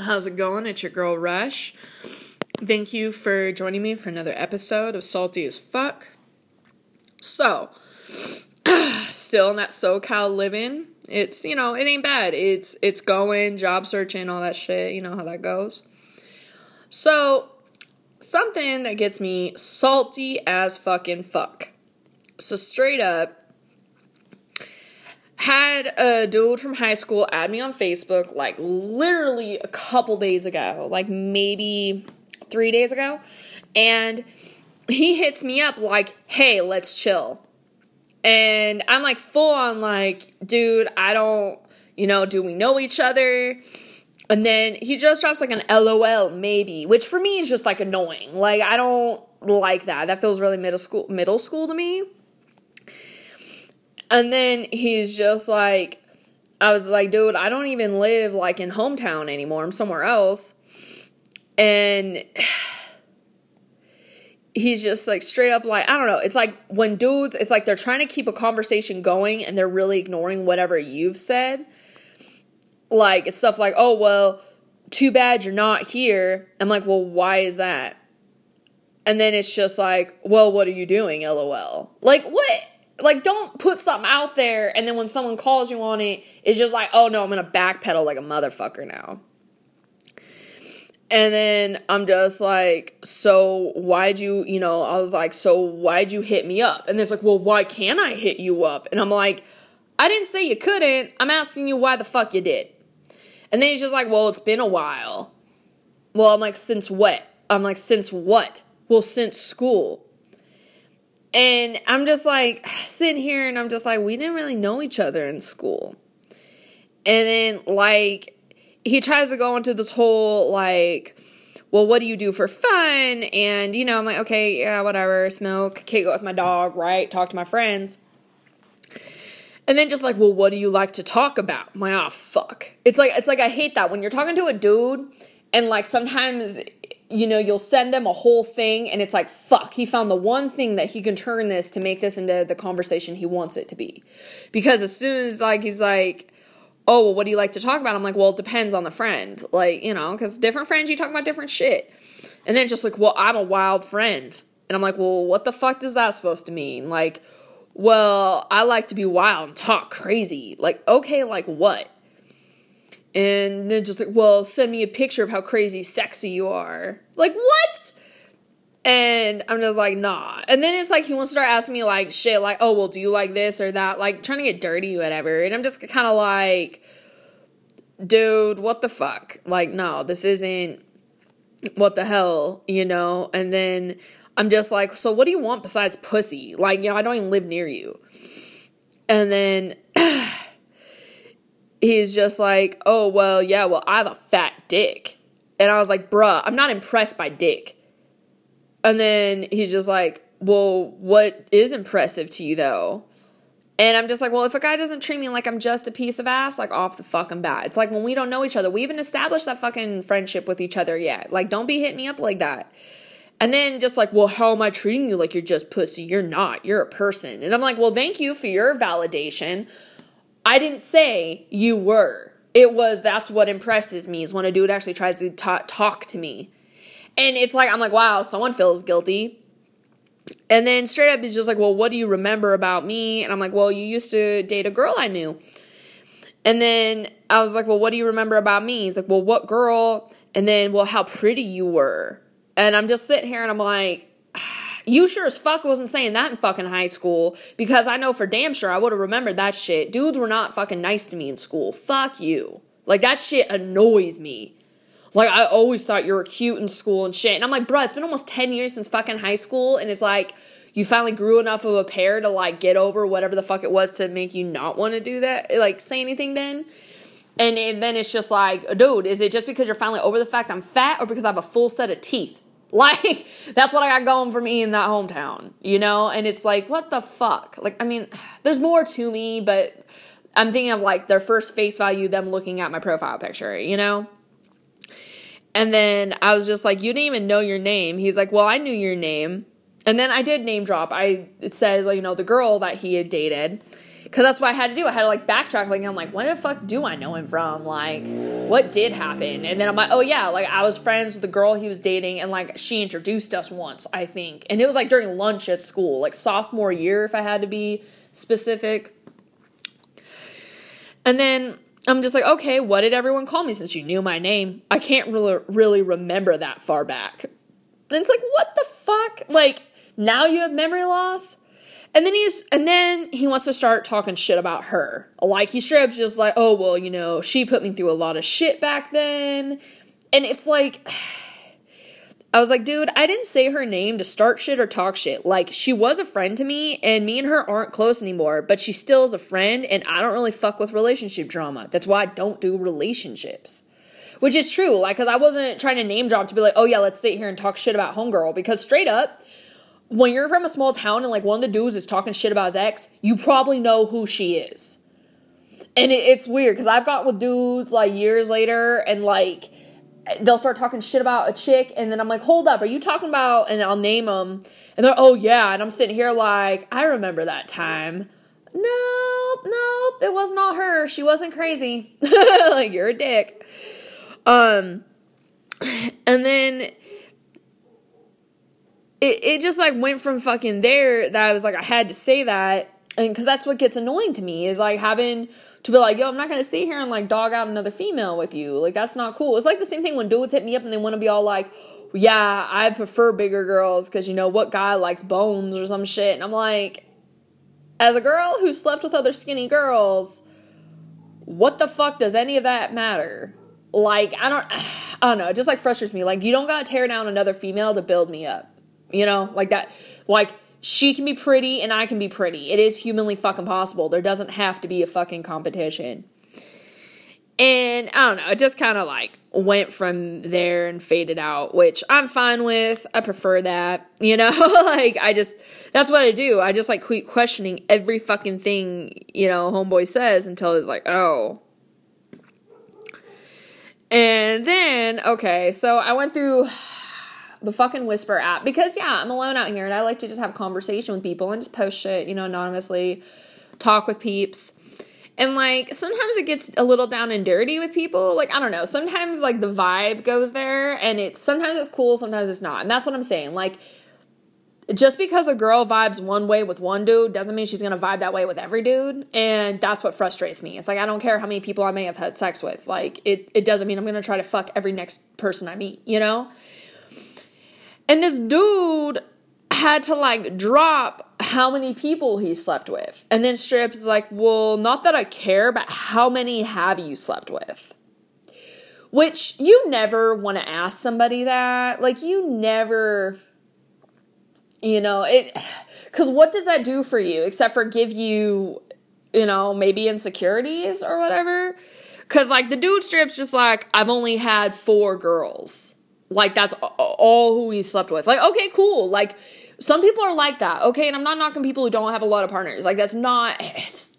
How's it going? It's your girl Rush. Thank you for joining me for another episode of Salty as Fuck. So, still in that SoCal living. It's you know it ain't bad. It's it's going job searching all that shit. You know how that goes. So something that gets me salty as fucking fuck. So straight up, had a dude from high school add me on Facebook like literally a couple days ago, like maybe three days ago, and he hits me up like, "Hey, let's chill." And I'm like full on like, dude, I don't, you know, do we know each other? And then he just drops like an LOL maybe, which for me is just like annoying. Like I don't like that. That feels really middle school middle school to me. And then he's just like I was like, dude, I don't even live like in hometown anymore. I'm somewhere else. And he's just like straight up like I don't know. It's like when dudes, it's like they're trying to keep a conversation going and they're really ignoring whatever you've said. Like it's stuff like, "Oh, well, too bad you're not here." I'm like, "Well, why is that?" And then it's just like, "Well, what are you doing?" LOL. Like, what? Like don't put something out there and then when someone calls you on it, it's just like, "Oh no, I'm to backpedal like a motherfucker now." And then I'm just like, so why'd you, you know, I was like, so why'd you hit me up? And it's like, well, why can't I hit you up? And I'm like, I didn't say you couldn't. I'm asking you why the fuck you did. And then he's just like, well, it's been a while. Well, I'm like, since what? I'm like, since what? Well, since school. And I'm just like sitting here and I'm just like, we didn't really know each other in school. And then, like, he tries to go into this whole like well, what do you do for fun? And, you know, I'm like, okay, yeah, whatever, smoke, kick it with my dog, right? Talk to my friends. And then just like, well, what do you like to talk about? I'm like, oh, fuck. It's like, it's like, I hate that when you're talking to a dude and like sometimes, you know, you'll send them a whole thing and it's like, fuck, he found the one thing that he can turn this to make this into the conversation he wants it to be. Because as soon as like, he's like, oh, well, what do you like to talk about? I'm like, well, it depends on the friend. Like, you know, because different friends, you talk about different shit. And then just like, well, I'm a wild friend. And I'm like, well, what the fuck does that supposed to mean? Like, well, I like to be wild and talk crazy. Like, okay, like what? And then just like, well, send me a picture of how crazy sexy you are. Like, what? And I'm just like, nah. And then it's like he wants to start asking me like shit, like, oh well, do you like this or that? Like trying to get dirty, whatever. And I'm just kind of like, dude, what the fuck? Like, no, this isn't what the hell, you know? And then I'm just like, so what do you want besides pussy? Like, you know, I don't even live near you. And then he's just like, oh, well, yeah, well, I have a fat dick. And I was like, bruh, I'm not impressed by dick. And then he's just like, well, what is impressive to you though? And I'm just like, well, if a guy doesn't treat me like I'm just a piece of ass, like off the fucking bat. It's like when we don't know each other, we haven't established that fucking friendship with each other yet. Like, don't be hitting me up like that. And then just like, well, how am I treating you like you're just pussy? You're not. You're a person. And I'm like, well, thank you for your validation. I didn't say you were. It was that's what impresses me is when a dude actually tries to ta- talk to me. And it's like, I'm like, wow, someone feels guilty. And then straight up, he's just like, well, what do you remember about me? And I'm like, well, you used to date a girl I knew. And then I was like, well, what do you remember about me? He's like, well, what girl? And then, well, how pretty you were. And I'm just sitting here and I'm like, you sure as fuck wasn't saying that in fucking high school because I know for damn sure I would have remembered that shit. Dudes were not fucking nice to me in school. Fuck you. Like that shit annoys me. Like I always thought you were cute in school and shit. And I'm like, bro, it's been almost 10 years since fucking high school and it's like you finally grew enough of a pair to like get over whatever the fuck it was to make you not want to do that, like say anything then. And, and then it's just like, dude, is it just because you're finally over the fact I'm fat or because I have a full set of teeth? Like, that's what I got going for me in that hometown, you know? And it's like, what the fuck? Like, I mean, there's more to me, but I'm thinking of like their first face value, them looking at my profile picture, you know? And then I was just like, you didn't even know your name. He's like, well, I knew your name. And then I did name drop. I said, like, you know, the girl that he had dated. Because that's what I had to do. I had to like backtrack. Like I'm like, when the fuck do I know him from? Like, what did happen? And then I'm like, oh yeah, like I was friends with the girl he was dating, and like she introduced us once, I think, and it was like during lunch at school, like sophomore year, if I had to be specific. And then I'm just like, okay, what did everyone call me since you knew my name? I can't really really remember that far back. And it's like, what the fuck? Like now you have memory loss and then he's and then he wants to start talking shit about her. Like he just like, oh well, you know, she put me through a lot of shit back then. And it's like I was like, dude, I didn't say her name to start shit or talk shit. Like, she was a friend to me, and me and her aren't close anymore, but she still is a friend, and I don't really fuck with relationship drama. That's why I don't do relationships. Which is true, like, because I wasn't trying to name drop to be like, oh yeah, let's sit here and talk shit about Homegirl, because straight up, when you're from a small town and like one of the dudes is talking shit about his ex, you probably know who she is. And it, it's weird because I've got with dudes like years later and like they'll start talking shit about a chick and then I'm like, hold up, are you talking about? And I'll name them and they're, oh yeah. And I'm sitting here like, I remember that time. Nope, nope, it was not her. She wasn't crazy. like, you're a dick. Um, and then it, it just like went from fucking there that I was like, I had to say that. And because that's what gets annoying to me is like having to be like, yo, I'm not gonna sit here and like dog out another female with you. Like, that's not cool. It's like the same thing when dudes hit me up and they wanna be all like, yeah, I prefer bigger girls because you know what guy likes bones or some shit. And I'm like, as a girl who slept with other skinny girls, what the fuck does any of that matter? Like, I don't, I don't know. It just like frustrates me. Like, you don't gotta tear down another female to build me up. You know, like that. Like, she can be pretty and I can be pretty. It is humanly fucking possible. There doesn't have to be a fucking competition. And I don't know, it just kind of like went from there and faded out, which I'm fine with. I prefer that, you know? like, I just, that's what I do. I just like keep questioning every fucking thing, you know, Homeboy says until it's like, oh. And then, okay, so I went through the fucking Whisper app because yeah, I'm alone out here and I like to just have conversation with people and just post shit, you know, anonymously, talk with peeps. And like sometimes it gets a little down and dirty with people. Like I don't know, sometimes like the vibe goes there and it's sometimes it's cool, sometimes it's not. And that's what I'm saying. Like just because a girl vibes one way with one dude doesn't mean she's gonna vibe that way with every dude. And that's what frustrates me. It's like I don't care how many people I may have had sex with. Like it, it doesn't mean I'm gonna try to fuck every next person I meet, you know? And this dude had to like drop how many people he slept with. And then Strip is like, well, not that I care, but how many have you slept with? Which you never want to ask somebody that. Like, you never, you know, it, because what does that do for you except for give you, you know, maybe insecurities or whatever? Because, like, the dude strip's just like, I've only had four girls. Like that's all who he slept with. Like, okay, cool. Like some people are like that. Okay, and I'm not knocking people who don't have a lot of partners. Like that's not it's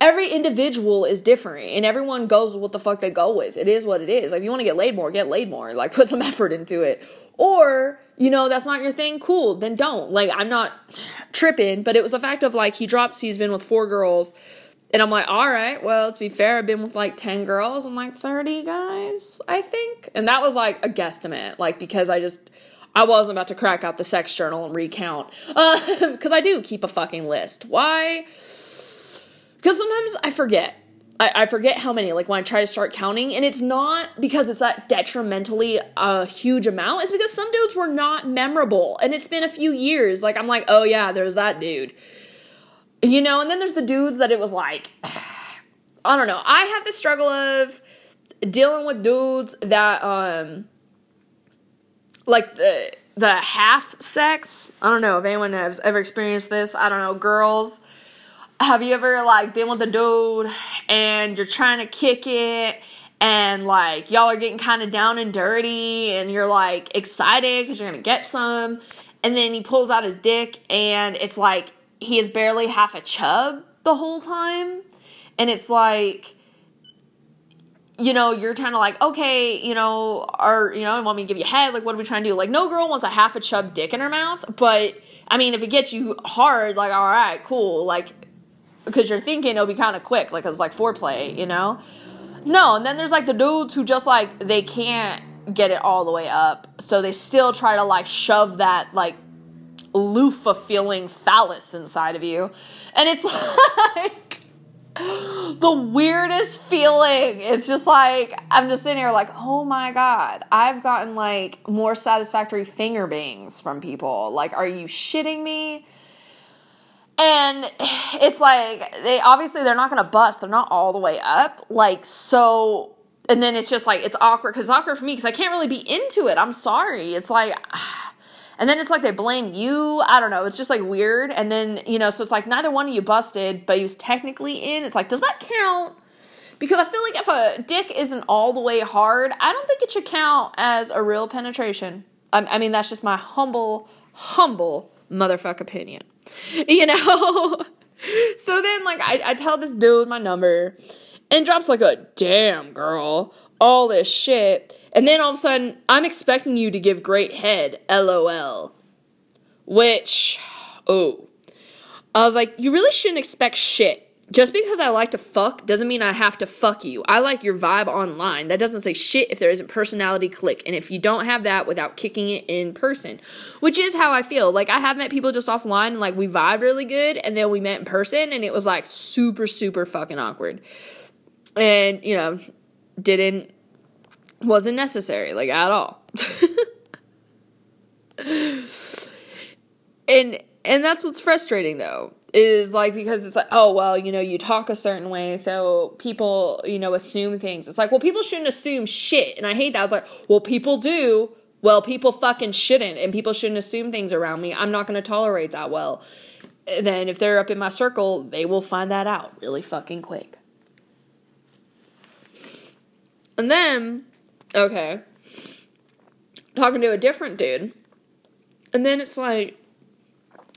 every individual is different and everyone goes with what the fuck they go with. It is what it is. Like you want to get laid more, get laid more. Like put some effort into it. Or, you know, that's not your thing, cool, then don't. Like I'm not tripping, but it was the fact of like he drops he's been with four girls and I'm like, all right, well, to be fair, I've been with like 10 girls and like 30 guys, I think. And that was like a guesstimate, like, because I just, I wasn't about to crack out the sex journal and recount. Because uh, I do keep a fucking list. Why? Because sometimes I forget. I, I, forget how many, like when I try to start counting, and it's not because it's that detrimentally a huge amount, it's because some dudes were not memorable. And it's been a few years. Like, I'm like, oh yeah, there's that dude. You know, and then there's the dudes that it was like, I don't know. I have the struggle of dealing with dudes that, um, like the the half sex. I don't know if anyone has ever experienced this. I don't know, girls. Have you ever like been with a dude and you're trying to kick it and like y'all are getting kind of down and dirty and you're like excited because you're gonna get some and then he pulls out his dick and it's like he is barely half a chub the whole time. And it's like, you know, you're kind of like, okay, you know, are, you know, want me to give you head. Like, what are we trying to do? Like, no girl wants a half a chub dick in her mouth. But, I mean, if it gets you hard, like, all right, cool. Like, because you're thinking it'll be kind of quick, like it's like foreplay, you know? No, and then there's like the dudes who just like they can't get it all the way up, so they still try to like shove that like loofah feeling phallus inside of you, and it's like the weirdest feeling. It's just like I'm just sitting here like, oh my god, I've gotten like more satisfactory finger bangs from people. Like, are you shitting me? And it's like they obviously they're not gonna bust. They're not all the way up. Like so, and then it's just like it's awkward because it's awkward for me because I can't really be into it. I'm sorry. It's like. And then it's like they blame you. I don't know. It's just like weird. And then, you know, so it's like neither one of you busted, but he was technically in. It's like, does that count? Because I feel like if a dick isn't all the way hard, I don't think it should count as a real penetration. I, I mean, that's just my humble, humble motherfuck opinion. You know? so then, like, I, I tell this dude my number and drops like a damn girl, all this shit. And then all of a sudden, I'm expecting you to give great head, lol. Which, oh. I was like, you really shouldn't expect shit. Just because I like to fuck doesn't mean I have to fuck you. I like your vibe online. That doesn't say shit if there isn't personality click. And if you don't have that without kicking it in person, which is how I feel. Like I have met people just offline and like we vibed really good and then we met in person and it was like super, super fucking awkward. And, you know, didn't wasn't necessary, like at all. and and that's what's frustrating though is like because it's like oh well you know you talk a certain way so people you know assume things. It's like well people shouldn't assume shit and i hate that. I was like well people do. Well people fucking shouldn't and people shouldn't assume things around me. I'm not going to tolerate that well. Then if they're up in my circle they will find that out really fucking quick and then Okay. Talking to a different dude. And then it's like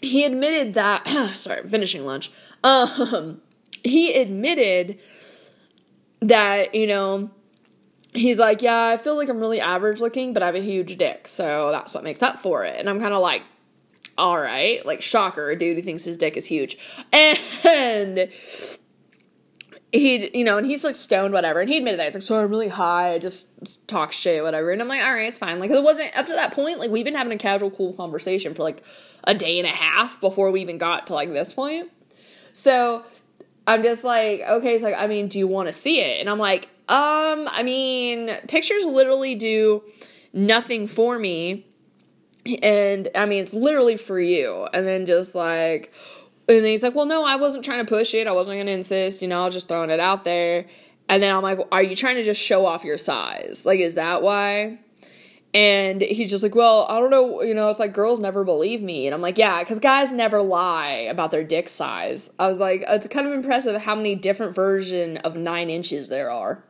he admitted that sorry, finishing lunch. Um he admitted that, you know, he's like, Yeah, I feel like I'm really average looking, but I have a huge dick, so that's what makes up for it. And I'm kinda like, all right, like shocker, a dude who thinks his dick is huge. And he you know and he's like stoned whatever and he admitted that. He's like so i'm really high i just talk shit whatever. And i'm like all right it's fine. Like it wasn't up to that point like we've been having a casual cool conversation for like a day and a half before we even got to like this point. So i'm just like okay so like i mean do you want to see it? And i'm like um i mean pictures literally do nothing for me and i mean it's literally for you. And then just like and he's like, well, no, I wasn't trying to push it. I wasn't going to insist. You know, I was just throwing it out there. And then I'm like, are you trying to just show off your size? Like, is that why? And he's just like, well, I don't know. You know, it's like girls never believe me. And I'm like, yeah, because guys never lie about their dick size. I was like, it's kind of impressive how many different version of nine inches there are.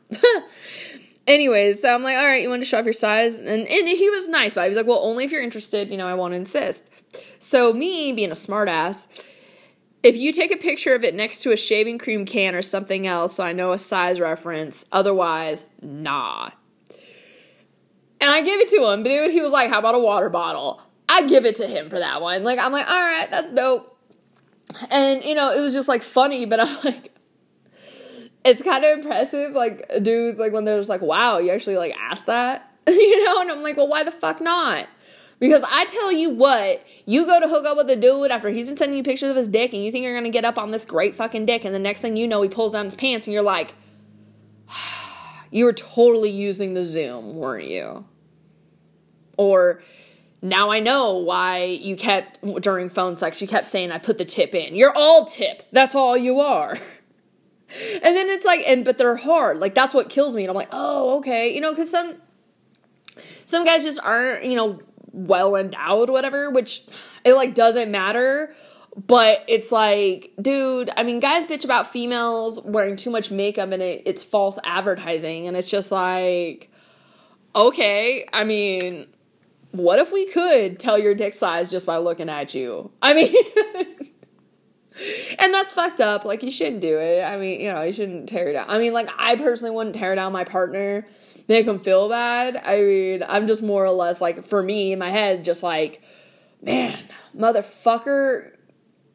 Anyways, so I'm like, all right, you want to show off your size? And, and he was nice, but he was like, well, only if you're interested. You know, I won't insist. So me being a smartass, if you take a picture of it next to a shaving cream can or something else, so I know a size reference, otherwise, nah. And I give it to him, dude. He was like, How about a water bottle? I give it to him for that one. Like, I'm like, All right, that's dope. And, you know, it was just like funny, but I'm like, it's kind of impressive. Like, dudes, like, when they're just like, Wow, you actually like asked that, you know? And I'm like, Well, why the fuck not? Because I tell you what, you go to hook up with a dude after he's been sending you pictures of his dick and you think you're gonna get up on this great fucking dick, and the next thing you know, he pulls down his pants and you're like, you were totally using the Zoom, weren't you? Or, now I know why you kept, during phone sex, you kept saying, I put the tip in. You're all tip. That's all you are. and then it's like, and, but they're hard. Like, that's what kills me. And I'm like, oh, okay. You know, because some, some guys just aren't, you know, well endowed, whatever, which it like doesn't matter. But it's like, dude, I mean, guys bitch about females wearing too much makeup and it, it's false advertising. And it's just like, okay, I mean, what if we could tell your dick size just by looking at you? I mean, and that's fucked up. Like, you shouldn't do it. I mean, you know, you shouldn't tear it down. I mean, like, I personally wouldn't tear down my partner make them feel bad. I mean, I'm just more or less like, for me in my head, just like, man, motherfucker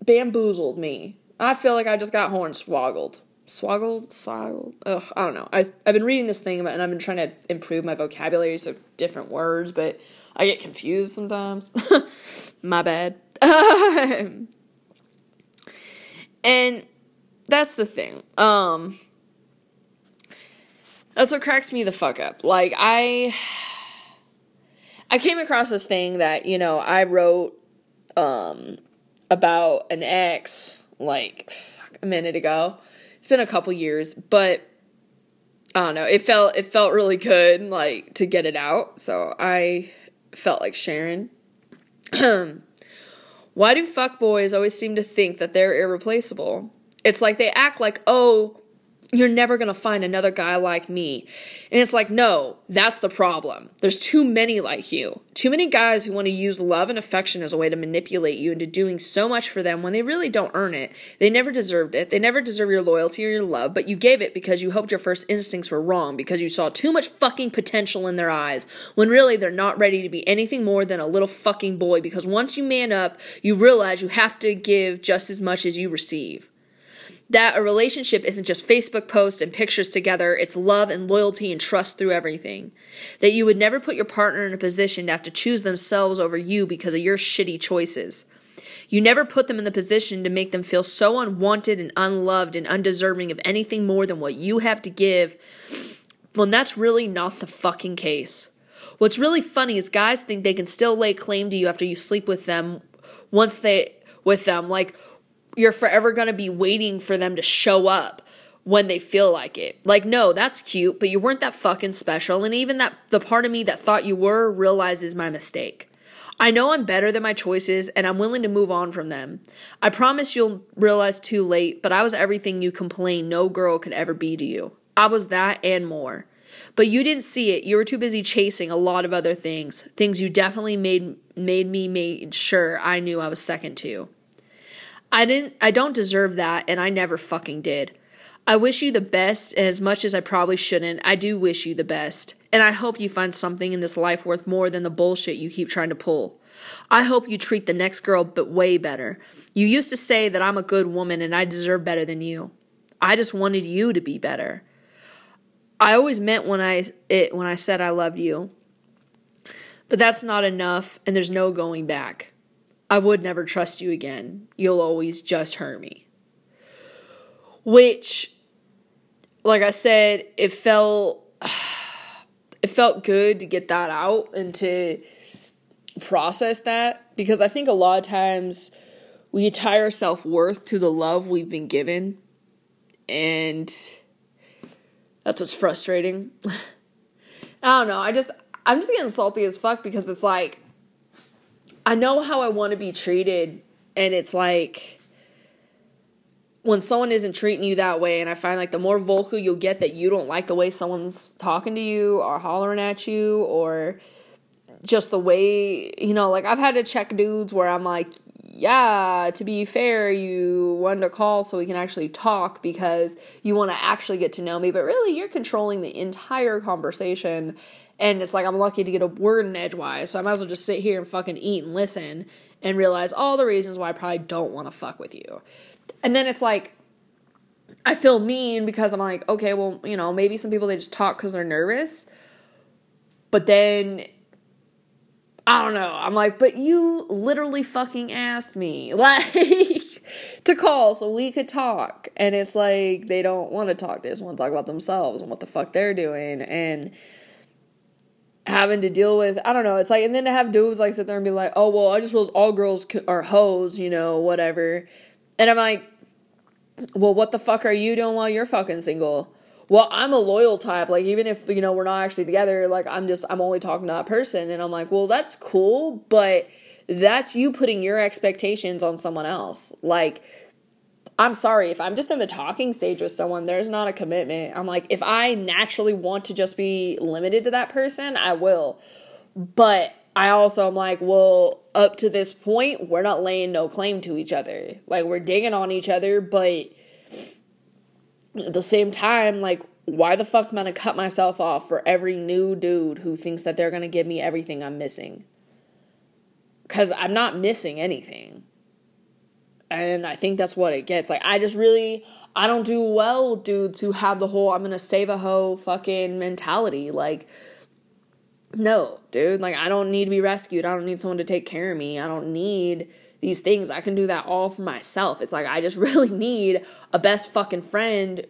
bamboozled me. I feel like I just got hornswoggled. Swoggled? Swoggled? Ugh, I don't know. I, I've been reading this thing about, and I've been trying to improve my vocabulary so different words, but I get confused sometimes. my bad. and that's the thing. Um, that's what cracks me the fuck up. Like, I. I came across this thing that, you know, I wrote um, about an ex like a minute ago. It's been a couple years, but I don't know. It felt it felt really good like to get it out. So I felt like sharing. Why do fuckboys always seem to think that they're irreplaceable? It's like they act like, "Oh, you're never going to find another guy like me. And it's like, no, that's the problem. There's too many like you. Too many guys who want to use love and affection as a way to manipulate you into doing so much for them when they really don't earn it. They never deserved it. They never deserve your loyalty or your love, but you gave it because you hoped your first instincts were wrong, because you saw too much fucking potential in their eyes, when really they're not ready to be anything more than a little fucking boy, because once you man up, you realize you have to give just as much as you receive that a relationship isn't just Facebook posts and pictures together, it's love and loyalty and trust through everything. That you would never put your partner in a position to have to choose themselves over you because of your shitty choices. You never put them in the position to make them feel so unwanted and unloved and undeserving of anything more than what you have to give when that's really not the fucking case. What's really funny is guys think they can still lay claim to you after you sleep with them once they with them like you're forever going to be waiting for them to show up when they feel like it. Like, no, that's cute, but you weren't that fucking special. And even that, the part of me that thought you were realizes my mistake. I know I'm better than my choices and I'm willing to move on from them. I promise you'll realize too late, but I was everything you complain no girl could ever be to you. I was that and more. But you didn't see it. You were too busy chasing a lot of other things. Things you definitely made made me made sure I knew I was second to. I didn't I don't deserve that and I never fucking did. I wish you the best and as much as I probably shouldn't, I do wish you the best. And I hope you find something in this life worth more than the bullshit you keep trying to pull. I hope you treat the next girl but way better. You used to say that I'm a good woman and I deserve better than you. I just wanted you to be better. I always meant when I it when I said I loved you. But that's not enough and there's no going back. I would never trust you again. You'll always just hurt me. Which, like I said, it felt it felt good to get that out and to process that because I think a lot of times we tie our self worth to the love we've been given, and that's what's frustrating. I don't know. I just I'm just getting salty as fuck because it's like I know how I want to be treated, and it's like when someone isn't treating you that way, and I find like the more vocal you'll get that you don't like the way someone's talking to you or hollering at you or just the way, you know, like I've had to check dudes where I'm like, yeah, to be fair, you wanted to call so we can actually talk because you want to actually get to know me, but really you're controlling the entire conversation and it's like I'm lucky to get a word in edgewise, so I might as well just sit here and fucking eat and listen and realize all the reasons why I probably don't want to fuck with you. And then it's like I feel mean because I'm like, okay, well, you know, maybe some people they just talk because they're nervous. But then I don't know. I'm like, but you literally fucking asked me like to call so we could talk. And it's like they don't want to talk. They just want to talk about themselves and what the fuck they're doing. And having to deal with I don't know. It's like and then to have dudes like sit there and be like, oh well, I just was all girls are hoes, you know, whatever. And I'm like, well, what the fuck are you doing while you're fucking single? Well, I'm a loyal type. Like even if you know we're not actually together, like I'm just I'm only talking to that person, and I'm like, well, that's cool, but that's you putting your expectations on someone else. Like I'm sorry, if I'm just in the talking stage with someone, there's not a commitment. I'm like, if I naturally want to just be limited to that person, I will. But I also am like, well, up to this point, we're not laying no claim to each other. Like, we're digging on each other, but at the same time, like, why the fuck am I gonna cut myself off for every new dude who thinks that they're gonna give me everything I'm missing? Because I'm not missing anything And I think that's what it gets. Like, I just really, I don't do well, dude, to have the whole I'm gonna save a hoe fucking mentality. Like, no, dude, like, I don't need to be rescued. I don't need someone to take care of me. I don't need these things. I can do that all for myself. It's like, I just really need a best fucking friend.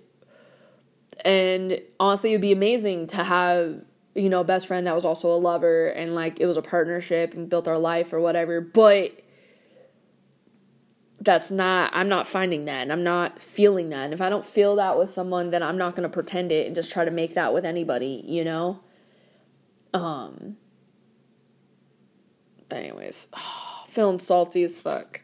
And honestly, it'd be amazing to have you know, a best friend that was also a lover and like it was a partnership and built our life or whatever. But that's not I'm not finding that and I'm not feeling that. And if I don't feel that with someone, then I'm not going to pretend it and just try to make that with anybody, you know? Um anyways, feeling salty as fuck.